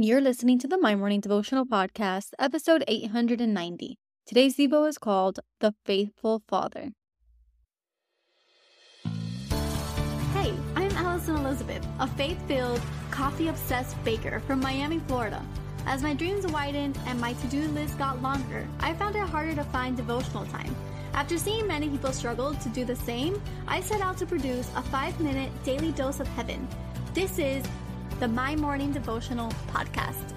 You're listening to the My Morning Devotional Podcast, episode 890. Today's Devo is called The Faithful Father. Hey, I'm Alison Elizabeth, a faith filled, coffee obsessed baker from Miami, Florida. As my dreams widened and my to do list got longer, I found it harder to find devotional time. After seeing many people struggle to do the same, I set out to produce a five minute daily dose of heaven. This is the My Morning Devotional podcast.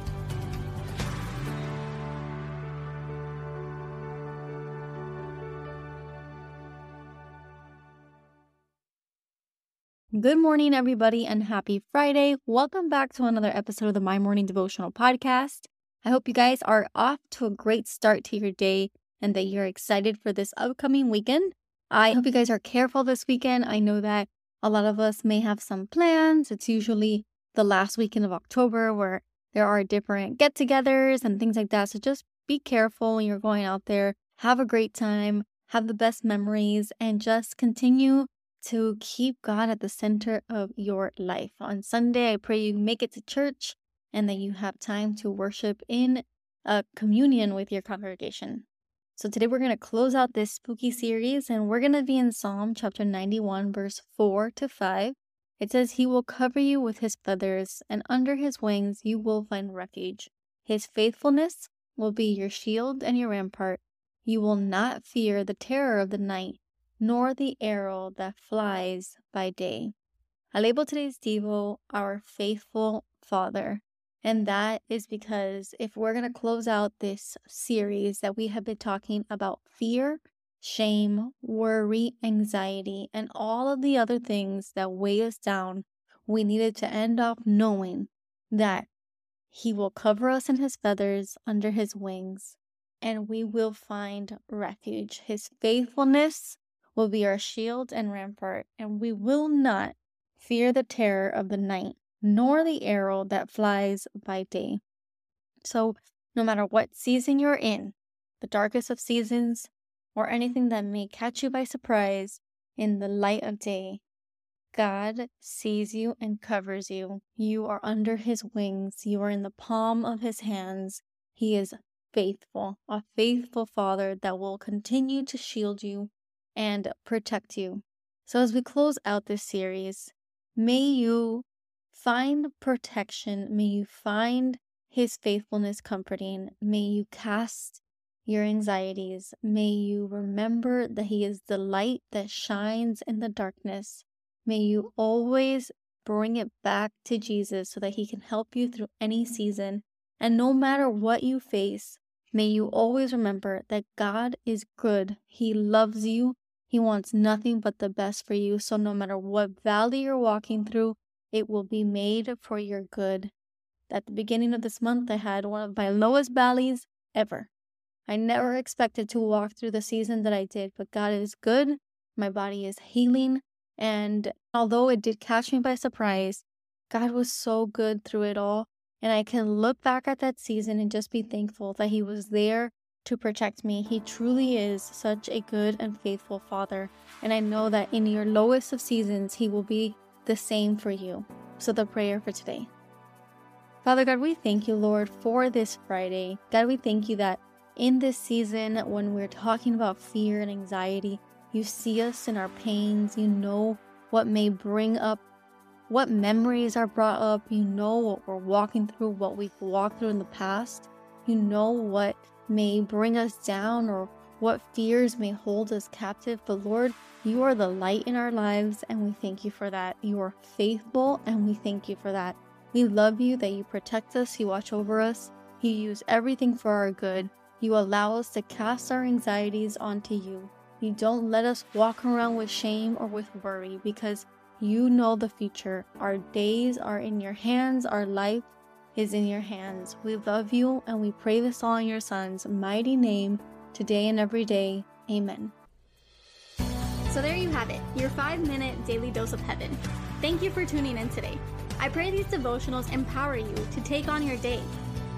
Good morning, everybody, and happy Friday. Welcome back to another episode of the My Morning Devotional podcast. I hope you guys are off to a great start to your day and that you're excited for this upcoming weekend. I hope you guys are careful this weekend. I know that a lot of us may have some plans. It's usually the last weekend of October where there are different get togethers and things like that. So just be careful when you're going out there. Have a great time, have the best memories, and just continue to keep God at the center of your life. On Sunday, I pray you make it to church and that you have time to worship in a communion with your congregation. So today we're going to close out this spooky series and we're going to be in Psalm chapter 91 verse 4 to 5. It says, He will cover you with His feathers, and under His wings you will find refuge. His faithfulness will be your shield and your rampart. You will not fear the terror of the night, nor the arrow that flies by day. I label today's Devo our faithful Father. And that is because if we're going to close out this series that we have been talking about fear shame, worry, anxiety, and all of the other things that weigh us down, we needed to end off knowing that He will cover us in His feathers under His wings, and we will find refuge. His faithfulness will be our shield and rampart, and we will not fear the terror of the night, nor the arrow that flies by day. So, no matter what season you're in, the darkest of seasons, or anything that may catch you by surprise in the light of day. God sees you and covers you. You are under his wings. You are in the palm of his hands. He is faithful, a faithful father that will continue to shield you and protect you. So, as we close out this series, may you find protection. May you find his faithfulness comforting. May you cast your anxieties. May you remember that He is the light that shines in the darkness. May you always bring it back to Jesus so that He can help you through any season. And no matter what you face, may you always remember that God is good. He loves you. He wants nothing but the best for you. So no matter what valley you're walking through, it will be made for your good. At the beginning of this month, I had one of my lowest valleys ever. I never expected to walk through the season that I did, but God is good. My body is healing. And although it did catch me by surprise, God was so good through it all. And I can look back at that season and just be thankful that He was there to protect me. He truly is such a good and faithful Father. And I know that in your lowest of seasons, He will be the same for you. So, the prayer for today. Father God, we thank you, Lord, for this Friday. God, we thank you that in this season, when we're talking about fear and anxiety, you see us in our pains. You know what may bring up, what memories are brought up. You know what we're walking through, what we've walked through in the past. You know what may bring us down or what fears may hold us captive. But Lord, you are the light in our lives, and we thank you for that. You are faithful, and we thank you for that. We love you that you protect us, you watch over us, you use everything for our good. You allow us to cast our anxieties onto you. You don't let us walk around with shame or with worry because you know the future. Our days are in your hands, our life is in your hands. We love you and we pray this all in your Son's mighty name today and every day. Amen. So there you have it, your five minute daily dose of heaven. Thank you for tuning in today. I pray these devotionals empower you to take on your day